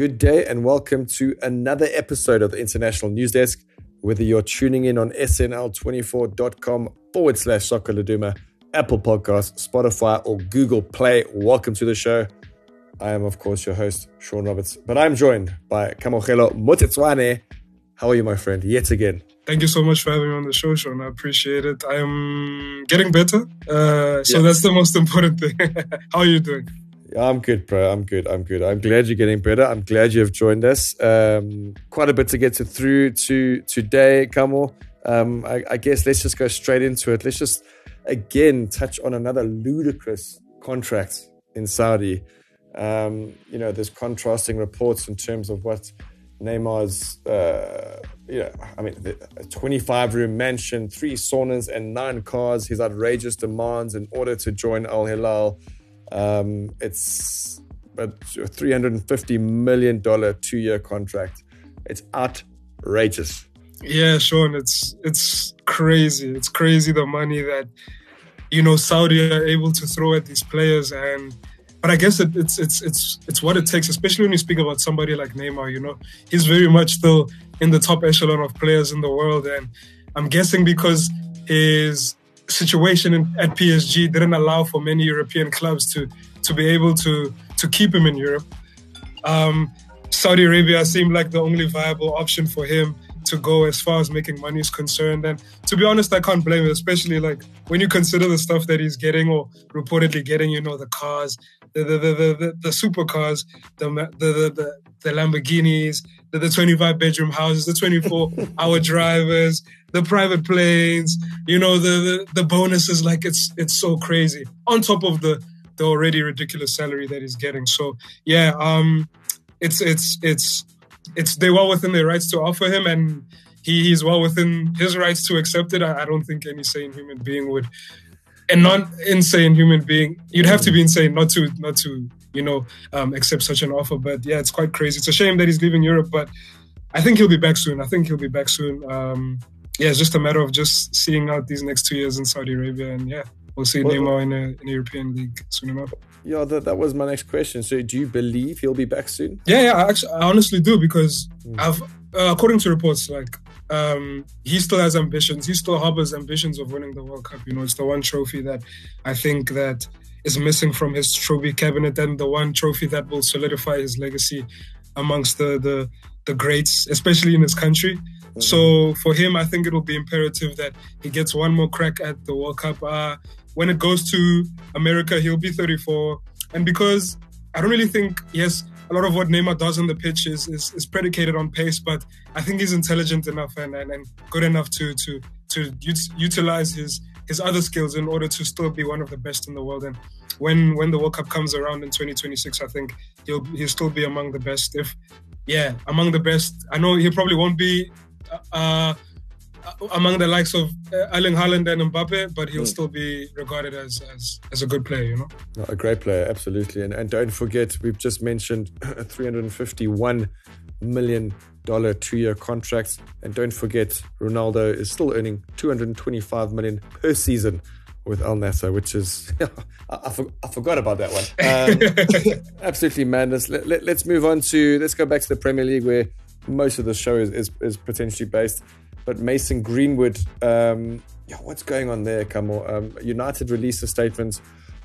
Good day and welcome to another episode of the International News Desk. Whether you're tuning in on snl24.com forward slash soccer laduma, Apple Podcasts, Spotify, or Google Play, welcome to the show. I am, of course, your host, Sean Roberts, but I'm joined by Kamogelo Motecwane. How are you, my friend, yet again? Thank you so much for having me on the show, Sean. I appreciate it. I am getting better. Uh, so that's the most important thing. How are you doing? I'm good, bro. I'm good. I'm good. I'm glad you're getting better. I'm glad you have joined us. Um, quite a bit to get to through to today, Kamo. Um, I, I, guess let's just go straight into it. Let's just again touch on another ludicrous contract in Saudi. Um, you know, there's contrasting reports in terms of what Neymar's, uh, you know, I mean, a 25 room mansion, three saunas, and nine cars, his outrageous demands in order to join Al Hilal. Um, it's a $350 million two year contract. It's outrageous. Yeah, Sean, it's it's crazy. It's crazy the money that you know Saudi are able to throw at these players, and but I guess it, it's it's it's it's what it takes, especially when you speak about somebody like Neymar. You know, he's very much still in the top echelon of players in the world, and I'm guessing because his situation in, at PSG didn't allow for many European clubs to to be able to to keep him in Europe. Um, Saudi Arabia seemed like the only viable option for him to go as far as making money is concerned. And to be honest, I can't blame him, especially like when you consider the stuff that he's getting or reportedly getting, you know, the cars, the the the the, the supercars, the the the, the Lamborghinis, the, the 25 bedroom houses, the 24 hour drivers, the private planes, you know, the, the the bonuses. Like it's it's so crazy. On top of the the already ridiculous salary that he's getting. So yeah, um, it's it's it's it's they're well within their rights to offer him, and he, he's well within his rights to accept it. I, I don't think any sane human being would, and non-insane human being, you'd have to be insane not to not to you know um, accept such an offer. But yeah, it's quite crazy. It's a shame that he's leaving Europe, but I think he'll be back soon. I think he'll be back soon. Um, yeah, it's just a matter of just seeing out these next two years in Saudi Arabia, and yeah, we'll see well, Neymar in a, in a European league soon enough. Yeah, that, that was my next question. So, do you believe he'll be back soon? Yeah, yeah, I actually, I honestly do because mm. I've, uh, according to reports, like um, he still has ambitions. He still harbors ambitions of winning the World Cup. You know, it's the one trophy that I think that is missing from his trophy cabinet, and the one trophy that will solidify his legacy amongst the the, the greats, especially in his country. Mm-hmm. So for him, I think it will be imperative that he gets one more crack at the World Cup. Uh, when it goes to America, he'll be 34. And because I don't really think, yes, a lot of what Neymar does on the pitch is, is, is predicated on pace, but I think he's intelligent enough and, and, and good enough to to to utilize his his other skills in order to still be one of the best in the world. And when when the World Cup comes around in 2026, I think he'll he'll still be among the best. If yeah, among the best. I know he probably won't be uh, among the likes of uh, Erling Haaland and Mbappe, but he'll mm. still be regarded as, as as a good player, you know. A great player, absolutely. And and don't forget, we've just mentioned 351 million dollar two-year contracts. and don't forget, Ronaldo is still earning 225 million per season with Al Nassr, which is I, I, for, I, forgot about that one. Um, absolutely madness. Let, us let, move on to let's go back to the Premier League where most of the show is, is, is potentially based. But Mason Greenwood, um, yeah, what's going on there, Kamo? Um, United released a statement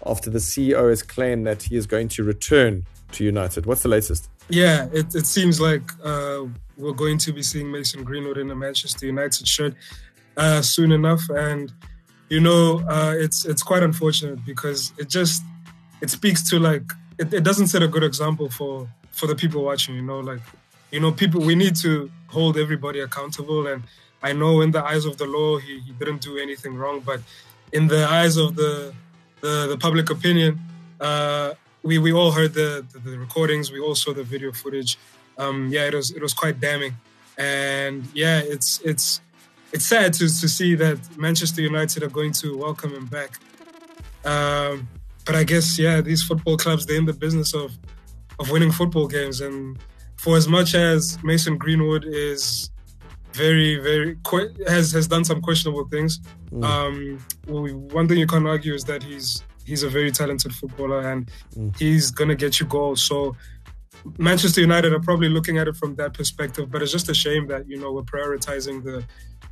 after the CEO has claimed that he is going to return to United. What's the latest? Yeah, it, it seems like uh, we're going to be seeing Mason Greenwood in a Manchester United shirt uh, soon enough, and you know, uh, it's it's quite unfortunate because it just it speaks to like it, it doesn't set a good example for for the people watching. You know, like you know, people we need to hold everybody accountable and I know in the eyes of the law he, he didn't do anything wrong, but in the eyes of the the, the public opinion, uh, we we all heard the, the, the recordings, we all saw the video footage. Um, yeah, it was it was quite damning, and yeah, it's it's it's sad to to see that Manchester United are going to welcome him back. Um, but I guess yeah, these football clubs they're in the business of of winning football games, and for as much as Mason Greenwood is very, very has has done some questionable things. Mm. Um, well, one thing you can't argue is that he's he's a very talented footballer and mm. he's gonna get you goals. So Manchester United are probably looking at it from that perspective, but it's just a shame that you know we're prioritizing the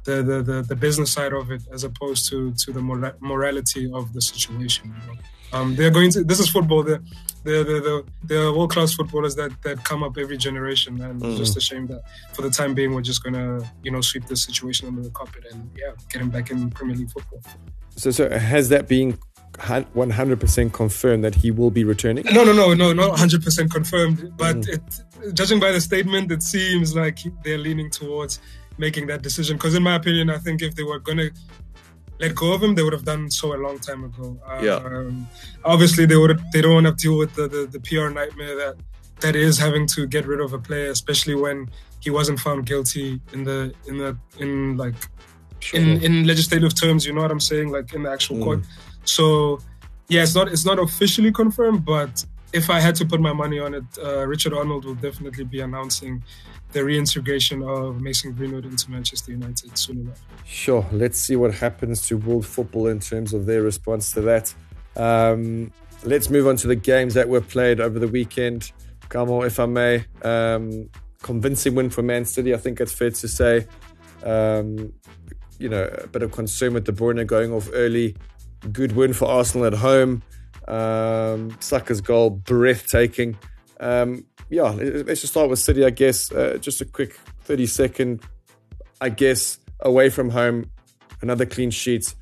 the the, the, the business side of it as opposed to to the mora- morality of the situation. You know? um, they're going to. This is football. The the the, the, world class footballers that that come up every generation, and mm. it's just a shame that for the time being we're just gonna you know sweep this situation under the carpet and yeah, get him back in Premier League football. So so has that been 100% confirmed that he will be returning? No, no, no, no, not 100% confirmed. But mm. it, judging by the statement, it seems like they're leaning towards making that decision. Because in my opinion, I think if they were going to let go of him, they would have done so a long time ago. Yeah. Um, obviously, they would. They don't want to deal with the, the, the PR nightmare that that is having to get rid of a player, especially when he wasn't found guilty in the in the in like sure. in in legislative terms. You know what I'm saying? Like in the actual mm. court. So yeah, it's not it's not officially confirmed, but if I had to put my money on it, uh, Richard Arnold will definitely be announcing the reintegration of Mason Greenwood into Manchester United soon enough. Sure. Let's see what happens to world football in terms of their response to that. Um, let's move on to the games that were played over the weekend. Kamo, if I may, um, convincing win for Man City. I think it's fair to say. Um, you know, a bit of concern with De Bruyne going off early good win for Arsenal at home. Um, Saka's goal, breathtaking. Um, yeah, let's just start with City, I guess. Uh, just a quick 30 second, I guess, away from home, another clean sheet.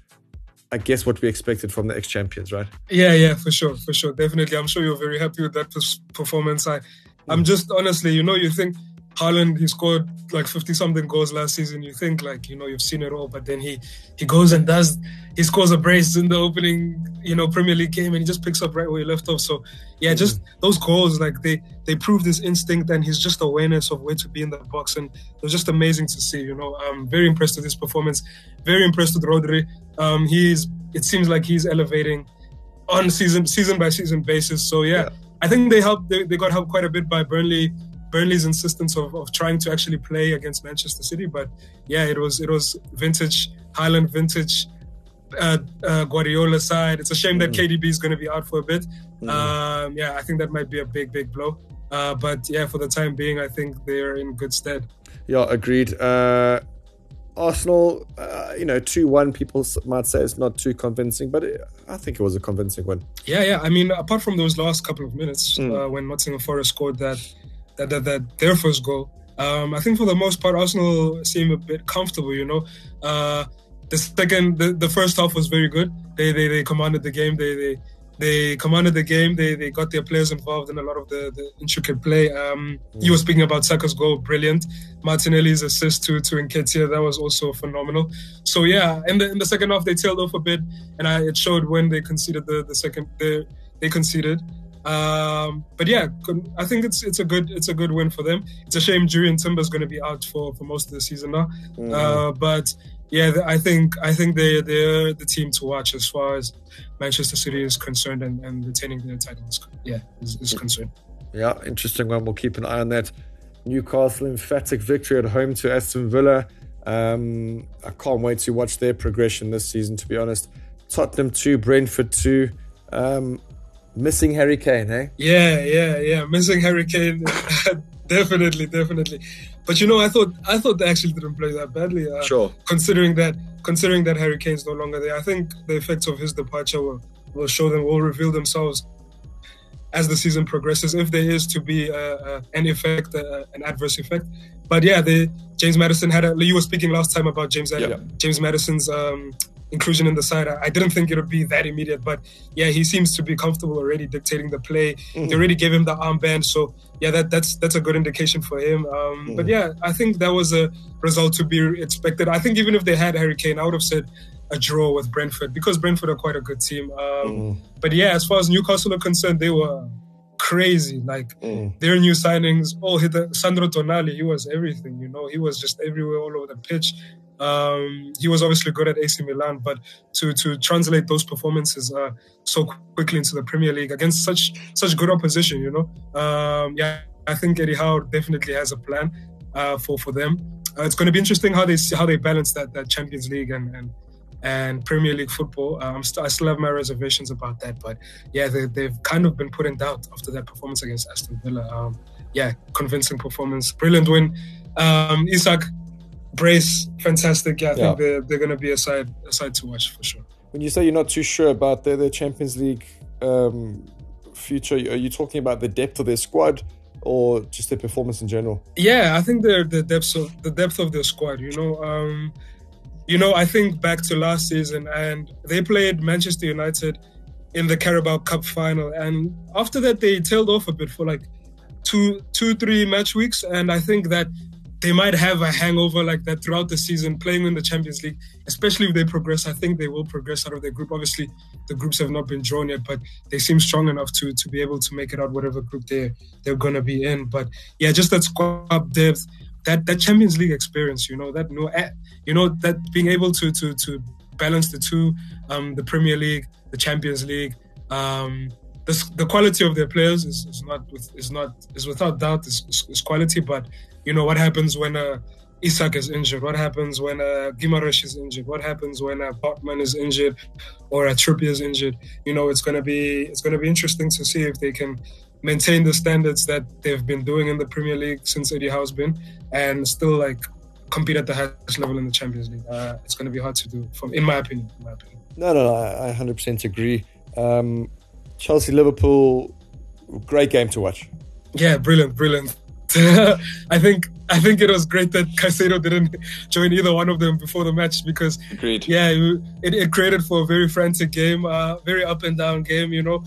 I guess what we expected from the ex champions, right? Yeah, yeah, for sure, for sure, definitely. I'm sure you're very happy with that performance. I, I'm just honestly, you know, you think Haaland, he scored like 50 something goals last season. You think like, you know, you've seen it all, but then he he goes and does he scores a brace in the opening, you know, Premier League game and he just picks up right where he left off. So yeah, just mm. those goals, like they they prove this instinct and his just awareness of where to be in the box. And it was just amazing to see, you know. I'm very impressed with his performance, very impressed with Rodri. Um he's it seems like he's elevating on season season by season basis. So yeah, yeah. I think they helped they, they got helped quite a bit by Burnley Burnley's insistence of, of trying to actually play against Manchester City. But yeah, it was it was vintage Haaland, vintage uh, uh, Guardiola side. It's a shame mm. that KDB is going to be out for a bit. Mm. Um, yeah, I think that might be a big big blow. Uh, but yeah, for the time being, I think they're in good stead. Yeah, agreed. Uh, Arsenal, uh, you know, 2 1, people might say it's not too convincing, but it, I think it was a convincing one. Yeah, yeah. I mean, apart from those last couple of minutes mm. uh, when Nottingham Forest scored that that, that, that their first goal. Um, I think for the most part, Arsenal seem a bit comfortable. You know, uh, the second, the, the first half was very good. They they, they commanded the game. They they they commanded the game. They they got their players involved in a lot of the, the intricate play. Um. You were speaking about Saka's goal, brilliant. Martinelli's assist to to Nketiah, that was also phenomenal. So yeah, in the in the second half they tailed off a bit, and I, it showed when they conceded the the second the, they conceded. Um, but yeah, I think it's it's a good it's a good win for them. It's a shame Jurrien Timber's going to be out for, for most of the season now. Mm. Uh, but yeah, I think I think they they're the team to watch as far as Manchester City is concerned and, and retaining their titles. Yeah, is, is concerned. Yeah, interesting one. We'll keep an eye on that. Newcastle emphatic victory at home to Aston Villa. Um, I can't wait to watch their progression this season. To be honest, Tottenham two, Brentford two. Um, Missing Harry Kane, eh? Yeah, yeah, yeah. Missing Harry Kane, definitely, definitely. But you know, I thought I thought they actually didn't play that badly. Uh, sure. Considering that, considering that Harry Kane's no longer there, I think the effects of his departure will will show them, will reveal themselves as the season progresses, if there is to be uh, uh, an effect, uh, an adverse effect. But yeah, the James Maddison had a. You were speaking last time about James yeah. James Maddison's um, inclusion in the side. I, I, didn't think it would be that immediate, but yeah, he seems to be comfortable already dictating the play. Mm-hmm. They already gave him the armband, so yeah, that that's that's a good indication for him. Um, mm-hmm. But yeah, I think that was a result to be expected. I think even if they had Harry Kane, I would have said a draw with Brentford because Brentford are quite a good team. Um, mm-hmm. But yeah, as far as Newcastle are concerned, they were crazy. Like mm. their new signings, all hit the, Sandro Tonali, he was everything, you know, he was just everywhere all over the pitch. Um, he was obviously good at AC Milan, but to to translate those performances uh, so quickly into the Premier League against such such good opposition, you know, um, yeah, I think Eddie Howe definitely has a plan uh, for for them. Uh, it's going to be interesting how they how they balance that that Champions League and and, and Premier League football. Um, st- I still have my reservations about that, but yeah, they, have kind of been put in doubt after that performance against Aston Villa. Um, yeah, convincing performance, brilliant win. Um, Isak, Brace, fantastic. Yeah, I think they're they're going to be a side a side to watch for sure. When you say you're not too sure about their, their Champions League um, future, are you talking about the depth of their squad? or just their performance in general? Yeah, I think the the depth of the depth of their squad. You know, um, you know, I think back to last season, and they played Manchester United in the Carabao Cup final, and after that they tailed off a bit for like two, two, three match weeks, and I think that they might have a hangover like that throughout the season, playing in the Champions League, especially if they progress. I think they will progress out of their group. Obviously, the groups have not been drawn yet, but they seem strong enough to to be able to make it out whatever group they they're gonna be in. But yeah, just that squad depth, that that Champions League experience, you know, that no, eh, you know, that being able to to to balance the two, um, the Premier League, the Champions League. Um, the, the quality of their players is, is not is not is without doubt is, is quality, but you know what happens when uh, Isak is injured? What happens when uh, Guimaraes is injured? What happens when uh, Botman is injured or uh, Trippier is injured? You know, it's gonna be it's gonna be interesting to see if they can maintain the standards that they've been doing in the Premier League since Eddie Howe's been, and still like compete at the highest level in the Champions League. Uh, it's going to be hard to do, from in my opinion. In my opinion. No, no, no I 100% agree. Um, Chelsea Liverpool, great game to watch. Yeah, brilliant, brilliant. I think I think it was great that Caicedo didn't join either one of them before the match because Agreed. yeah, it, it created for a very frantic game, uh, very up and down game. You know,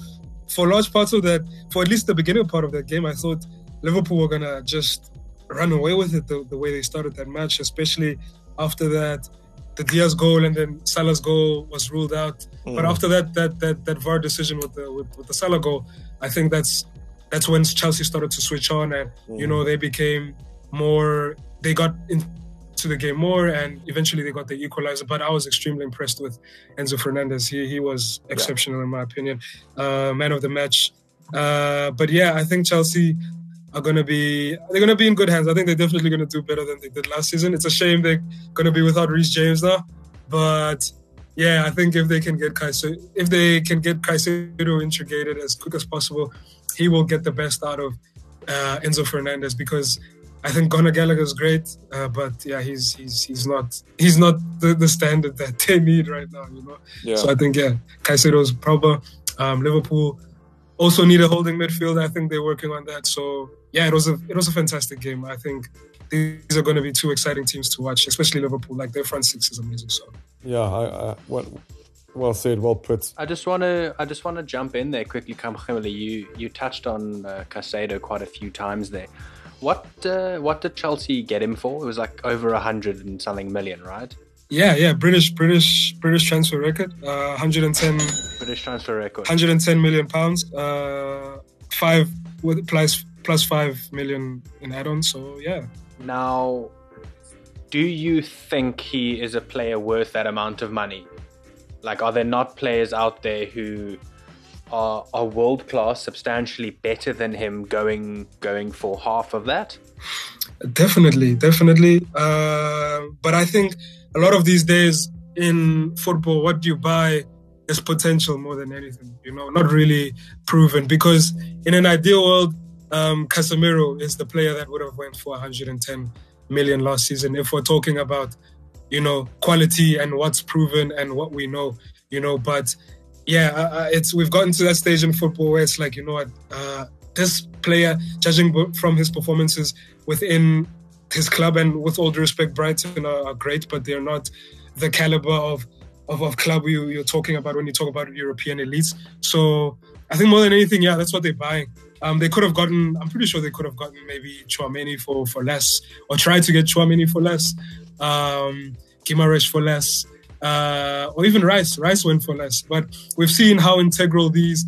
for large parts of that, for at least the beginning part of that game, I thought Liverpool were gonna just run away with it the, the way they started that match, especially after that the Diaz goal and then Salah's goal was ruled out. Mm. But after that, that that that VAR decision with the with, with, the Salah goal, I think that's that's when Chelsea started to switch on, and mm. you know they became more. They got into the game more, and eventually they got the equalizer. But I was extremely impressed with Enzo Fernandez. He he was exceptional yeah. in my opinion, uh, man of the match. Uh, but yeah, I think Chelsea are going to be they're going to be in good hands. I think they're definitely going to do better than they did last season. It's a shame they're going to be without Reece James now, but yeah, I think if they can get Caicedo, if they can get Caicedo integrated as quick as possible, he will get the best out of uh, Enzo Fernandez because I think Conor Gallagher is great, uh, but yeah, he's he's he's not he's not the, the standard that they need right now, you know. Yeah. So I think yeah, Caicedo's proper. Um, Liverpool also need a holding midfield. I think they're working on that. So yeah, it was a it was a fantastic game. I think these are going to be two exciting teams to watch, especially Liverpool. Like their front six is amazing. So yeah, I, I, well, well said, well put. I just want to I just want to jump in there quickly, Kamkhemeli. You you touched on uh, Caicedo quite a few times there. What uh, what did Chelsea get him for? It was like over a hundred and something million, right? Yeah, yeah, British British British transfer record, uh, 110 British transfer record, 110 million pounds, uh, five with plus plus five million in add-ons. So yeah. Now, do you think he is a player worth that amount of money? Like, are there not players out there who are, are world class, substantially better than him, going going for half of that? Definitely, definitely. Uh, but I think a lot of these days in football, what you buy is potential more than anything, you know, not really proven. Because in an ideal world, um, Casemiro is the player that would have went for 110 million last season. If we're talking about, you know, quality and what's proven and what we know, you know, but yeah, uh, uh it's we've gotten to that stage in football where it's like, you know what, uh, this player, judging from his performances within his club, and with all due respect, Brighton are, are great, but they're not the caliber of of, of club you, you're talking about when you talk about European elites. So I think more than anything, yeah, that's what they're buying. Um, they could have gotten, I'm pretty sure they could have gotten maybe Tchouameni for, for less, or tried to get Tchouameni for less, um, Guimaraes for less, uh, or even Rice. Rice went for less. But we've seen how integral these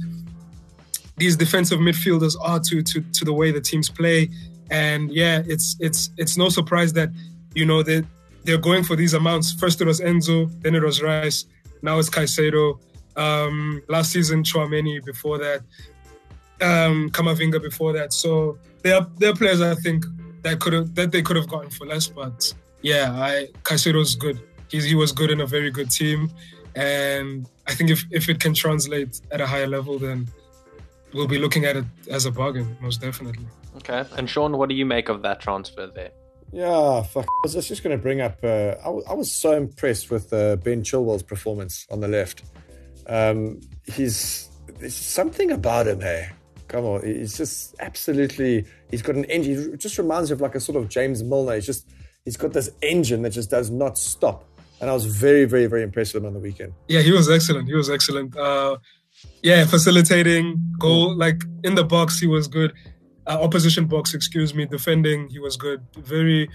these defensive midfielders are to, to, to the way the teams play and yeah, it's it's it's no surprise that you know they they're going for these amounts. First it was Enzo, then it was Rice, now it's Caicedo. Um, last season Tchouameni, before that, um, Camavinga before that. So there are players I think that could have that they could have gotten for less. But yeah, I Caicedo's good. He's, he was good in a very good team, and I think if if it can translate at a higher level, then we'll be looking at it as a bargain, most definitely. Okay. And Sean, what do you make of that transfer there? Yeah, fuck. I was just going to bring up. Uh, I, w- I was so impressed with uh, Ben Chilwell's performance on the left. Um, he's there's something about him, hey. Come on, he's just absolutely. He's got an engine. He just reminds me of like a sort of James Milner. He's just he's got this engine that just does not stop. And I was very, very, very impressed with him on the weekend. Yeah, he was excellent. He was excellent. Uh, yeah, facilitating, goal, like in the box, he was good. Uh, opposition box, excuse me, defending, he was good. Very,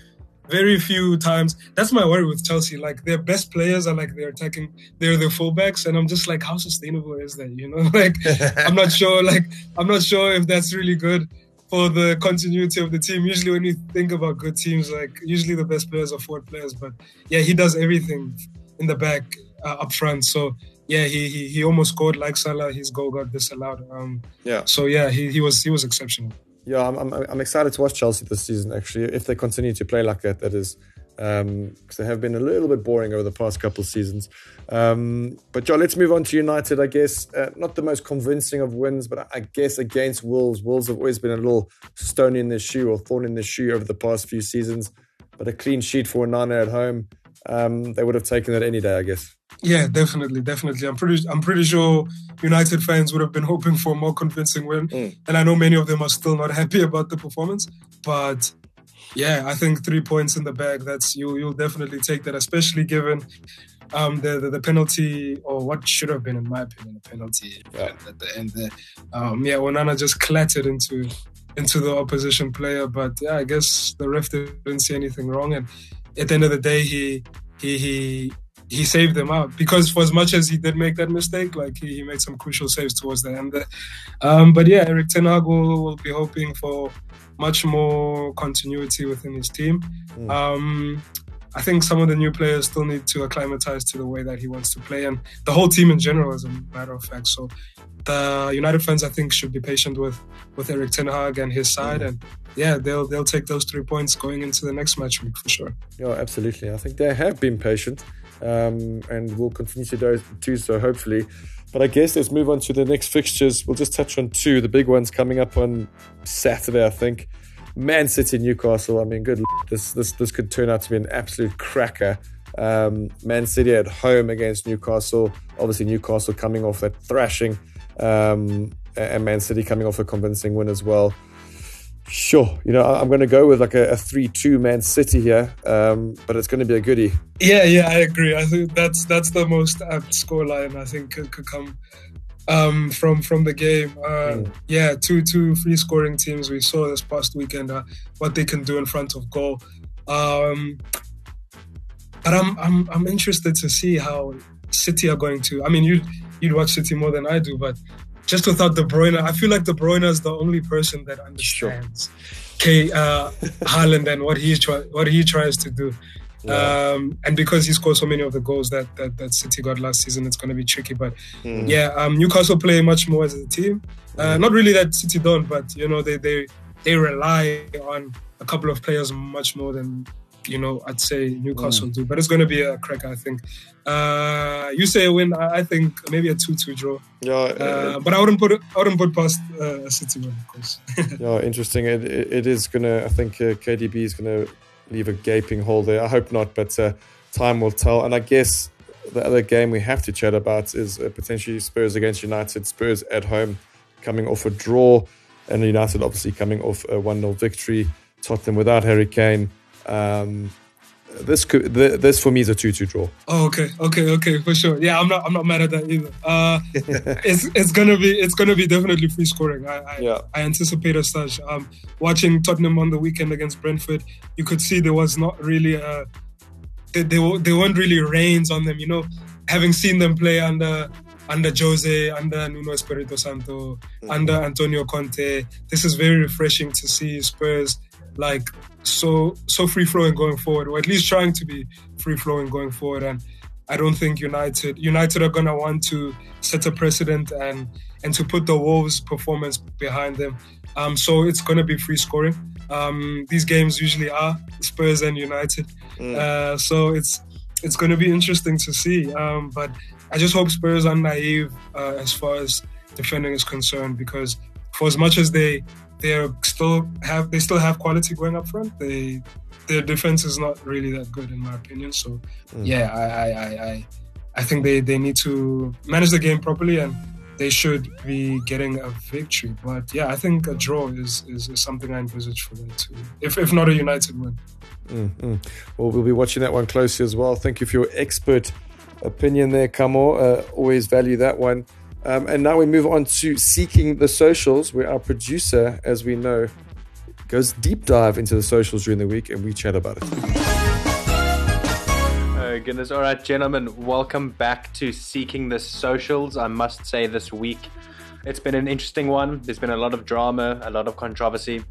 very few times. That's my worry with Chelsea. Like their best players are like they're attacking, they're the fullbacks, and I'm just like, how sustainable is that? You know, like I'm not sure. Like I'm not sure if that's really good for the continuity of the team. Usually, when you think about good teams, like usually the best players are forward players, but yeah, he does everything in the back, uh, up front. So yeah, he, he he almost scored like Salah. His goal got disallowed. Um, yeah. So yeah, he, he was he was exceptional. Yeah, I'm, I'm, I'm excited to watch Chelsea this season. Actually, if they continue to play like that, that is, because um, they have been a little bit boring over the past couple of seasons. Um, but yeah, let's move on to United. I guess uh, not the most convincing of wins, but I guess against Wolves, Wolves have always been a little stone in their shoe or thorn in their shoe over the past few seasons. But a clean sheet for Nana at home, um, they would have taken it any day, I guess. Yeah, definitely, definitely. I'm pretty, I'm pretty sure United fans would have been hoping for a more convincing win, mm. and I know many of them are still not happy about the performance. But yeah, I think three points in the bag. That's you. You'll definitely take that, especially given um, the, the, the penalty or what should have been, in my opinion, a penalty yeah. at the end there. Um, yeah, Onana just clattered into into the opposition player, but yeah, I guess the ref didn't see anything wrong, and at the end of the day, he he he he saved them out because for as much as he did make that mistake, like he, he made some crucial saves towards the end. Um, but yeah, Erik Ten Hag will, will, be hoping for much more continuity within his team. Mm. Um, I think some of the new players still need to acclimatize to the way that he wants to play, and the whole team in general, as a matter of fact. So, the United fans, I think, should be patient with with Erik Ten Hag and his side, mm. and yeah, they'll they'll take those three points going into the next match week for sure. Yeah, absolutely. I think they have been patient um, and we'll continue to do so hopefully. But I guess let's move on to the next fixtures. We'll just touch on two, the big ones coming up on Saturday, I think. Man City, Newcastle. I mean, good. This this this could turn out to be an absolute cracker. Um, Man City at home against Newcastle. Obviously, Newcastle coming off that thrashing, um, and Man City coming off a convincing win as well. Sure, you know I'm going to go with like a, a three-two Man City here, um, but it's going to be a goodie. Yeah, yeah, I agree. I think that's that's the most apt scoreline I think could, could come um, from from the game. Uh, mm. Yeah, two two free scoring teams. We saw this past weekend uh, what they can do in front of goal. Um, but I'm I'm I'm interested to see how City are going to. I mean, you you'd watch City more than I do, but just without De Bruyne, I feel like De Bruyne is the only person that understands sure. K uh, Haaland and what he try, what he tries to do. Yeah. Um, and because he scored so many of the goals that, that, that City got last season, it's going to be tricky. But mm. yeah, um, Newcastle play much more as a team. Uh, hmm. not really that City don't, but you know they they they rely on a couple of players much more than you know, I'd say Newcastle mm. do. But it's going to be a crack, I think. Uh, you say a win. I think maybe a two-two draw. Yeah, uh, but I wouldn't put I wouldn't put past uh, a City win, of course. yeah, interesting. It, it, it is going to. I think uh, KDB is going to leave a gaping hole there. I hope not, but uh, time will tell. And I guess the other game we have to chat about is uh, potentially Spurs against United. Spurs at home, coming off a draw, and United obviously coming off a one 0 victory. Tottenham without Harry Kane. Um, this could this for me is a two-two draw. Oh, okay, okay, okay, for sure. Yeah, I'm not I'm not mad at that either. Uh, it's it's gonna be it's gonna be definitely free scoring. I I, yeah. I anticipate as such. Um, watching Tottenham on the weekend against Brentford, you could see there was not really a they they, they weren't really reins on them. You know, having seen them play under under Jose, under Nuno Espirito Santo, mm-hmm. under Antonio Conte, this is very refreshing to see Spurs like so so free flowing going forward, or at least trying to be free flowing going forward. And I don't think United United are gonna want to set a precedent and and to put the Wolves performance behind them. Um, so it's gonna be free scoring. Um, these games usually are Spurs and United. Mm. Uh, so it's it's gonna be interesting to see. Um, but I just hope Spurs are naive uh, as far as defending is concerned because for as much as they they're still have they still have quality going up front. They their defense is not really that good in my opinion. So Mm. yeah, I I, I I I think they they need to manage the game properly and they should be getting a victory. But yeah, I think a draw is is, is something I envisage for them too. If if not a United win. Mm, mm. Well, we'll be watching that one closely as well. Thank you for your expert opinion there, Kamo. Uh, always value that one. Um, and now we move on to seeking the socials, where our producer, as we know, goes deep dive into the socials during the week, and we chat about it. Oh goodness! All right, gentlemen, welcome back to Seeking the Socials. I must say, this week it's been an interesting one. There's been a lot of drama, a lot of controversy,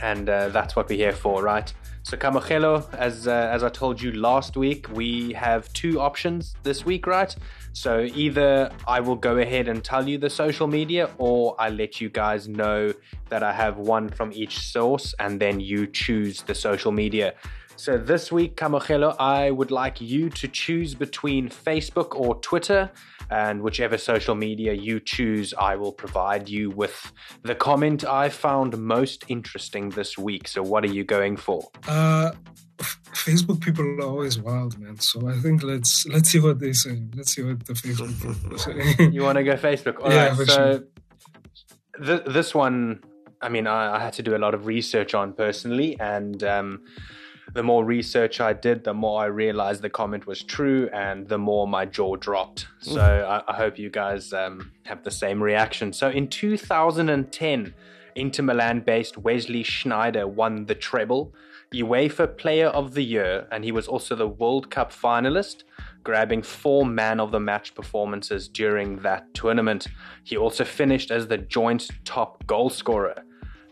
and uh, that's what we're here for, right? So, Kamogelo, as uh, as I told you last week, we have two options this week, right? So either I will go ahead and tell you the social media, or I let you guys know that I have one from each source, and then you choose the social media. So this week, Kamogelo, I would like you to choose between Facebook or Twitter, and whichever social media you choose, I will provide you with the comment I found most interesting this week. So what are you going for? Uh, Facebook people are always wild, man. So I think let's let's see what they say. Let's see what the Facebook people say. You want to go Facebook? All Yeah, right. for so th- this one, I mean, I, I had to do a lot of research on personally, and um, the more research I did, the more I realized the comment was true, and the more my jaw dropped. So I, I hope you guys um, have the same reaction. So in 2010, Inter Milan-based Wesley Sneijder won the treble. UEFA Player of the Year, and he was also the World Cup finalist, grabbing four man of the match performances during that tournament. He also finished as the joint top goal scorer.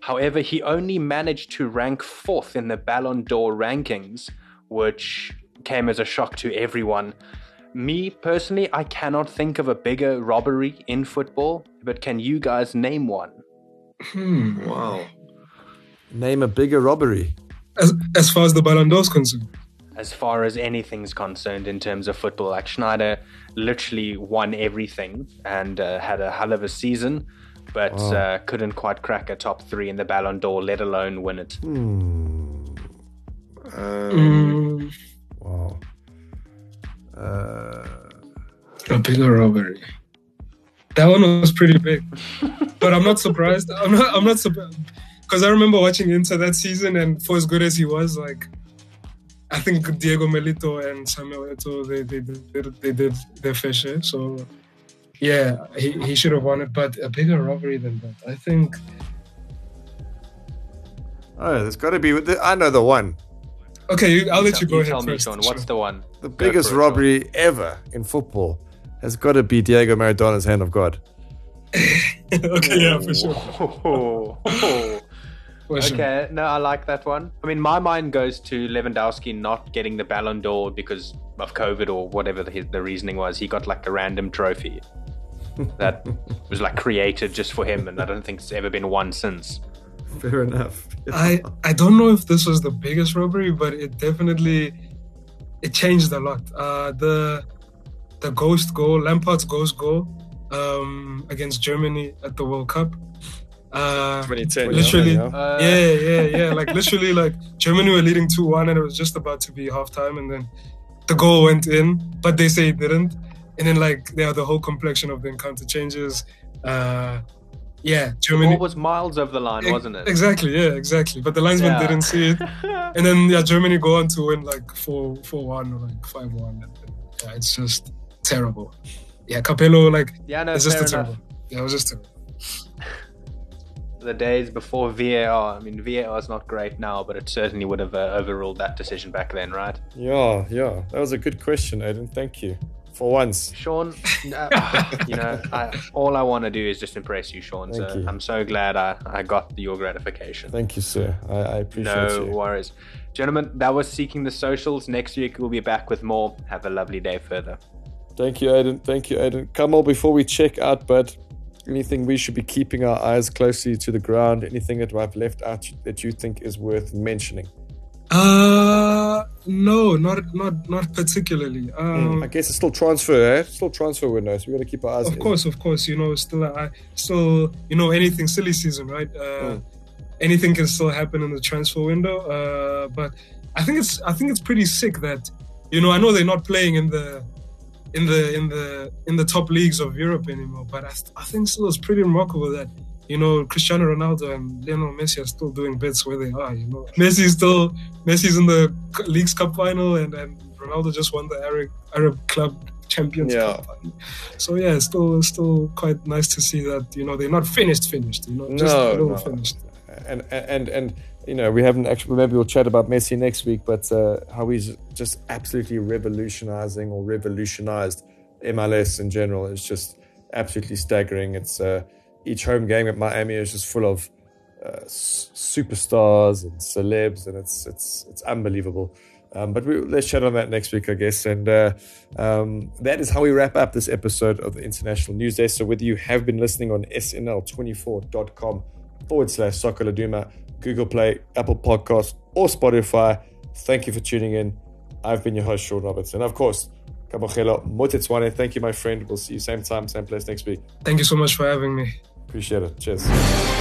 However, he only managed to rank fourth in the Ballon d'Or rankings, which came as a shock to everyone. Me personally, I cannot think of a bigger robbery in football, but can you guys name one? Hmm. Wow. Name a bigger robbery. As as far as the Ballon d'Or is concerned, as far as anything's concerned in terms of football. Like Sneijder literally won everything and uh, had a hell of a season, but Wow. uh, couldn't quite crack a top three in the Ballon d'Or, let alone win it. Hmm. Um, mm, Wow. Uh, a bigger robbery. That one was pretty big, but I'm not surprised. I'm not. I'm not surprised because I remember watching Inter that season, and for as good as he was, like I think Diego Milito and Samuel Eto'o, they they did they did their fair share. So yeah, he, he should have won it, but a bigger robbery than that. I think oh, there's got to be. I know the one. Okay, you- I'll let you Tell- go ahead tell me, first. Sean, what's the one? The Go biggest for it, Sean. robbery ever in football has got to be Diego Maradona's hand of God. okay, yeah, for sure. Oh, oh, oh. For sure. Okay, no, I like that one. I mean, my mind goes to Lewandowski not getting the Ballon d'Or because of COVID or whatever the, the reasoning was. He got like a random trophy that was like created just for him, and I don't think it's ever been won since. Fair enough. I I don't know if this was the biggest robbery, but it definitely it changed a lot. Uh, the the ghost goal, Lampard's ghost goal um, against Germany at the World Cup. Uh, 2010. literally, yeah. Uh, yeah, yeah, yeah. Like literally, like Germany were leading two one, and it was just about to be halftime, and then the goal went in, but they say it didn't. And then like yeah, the whole complexion of the encounter changes. Uh, yeah, Germany. It was miles over the line, wasn't it? Exactly, yeah, exactly. But the linesman Yeah. didn't see it, and then yeah, Germany go on to win like four four one or like five one. Yeah, it's just terrible. Yeah, Capello like yeah, no, it's just a terrible. Yeah, it was just terrible. The days before VAR, I mean, VAR is not great now, but it certainly would have uh, overruled that decision back then, right? Yeah, yeah. That was a good question, Aiden. Thank you. For once. Sean, uh, you know, I, all I want to do is just impress you, Sean. Thank so you. I'm so glad I, I got your gratification. Thank you, sir. I, I appreciate No you. worries. Gentlemen, that was Seeking the Socials. Next week we'll be back with more. Have a lovely day further. Thank you, Aiden. Thank you, Aiden. on, before we check out, bud, anything we should be keeping our eyes closely to the ground? Anything that I've left out that you think is worth mentioning? Uh no, not not not particularly. Um, I guess it's still transfer, eh? Still transfer window, so we got to keep our eyes. Of course, of course, you know, still, I still, you know, anything silly season, right? Uh, Mm. anything can still happen in the transfer window. Uh, but I think it's I think it's pretty sick that you know I know they're not playing in the in the in the in the top leagues of Europe anymore, but I, I think still it's pretty remarkable that you know Cristiano Ronaldo and Lionel Messi are still doing bits where they are. You know, Messi's still Messi's in the Leagues Cup final, and and Ronaldo just won the Arab Arab Club Champions Yeah. Cup. So yeah, it's still it's still quite nice to see that you know they're not finished finished. You know, just No, a little no. finished. and and and you know we haven't actually maybe we'll chat about Messi next week, but uh, how he's just absolutely revolutionizing or revolutionized MLS in general is just absolutely staggering. It's uh, each home game at Miami is just full of uh, superstars and celebs, and it's it's it's unbelievable. Um, but we, let's chat on that next week, I guess. And uh, um, that is how we wrap up this episode of the International News. So whether you have been listening on snl24.com forward slash Soccer Laduma, Google Play, Apple Podcast, or Spotify, thank you for tuning in. I've been your host, Sean Roberts. And of course, Kamogelo Motecwane. Thank you, my friend. We'll see you same time, same place next week. Thank you so much for having me. Appreciate it. Cheers.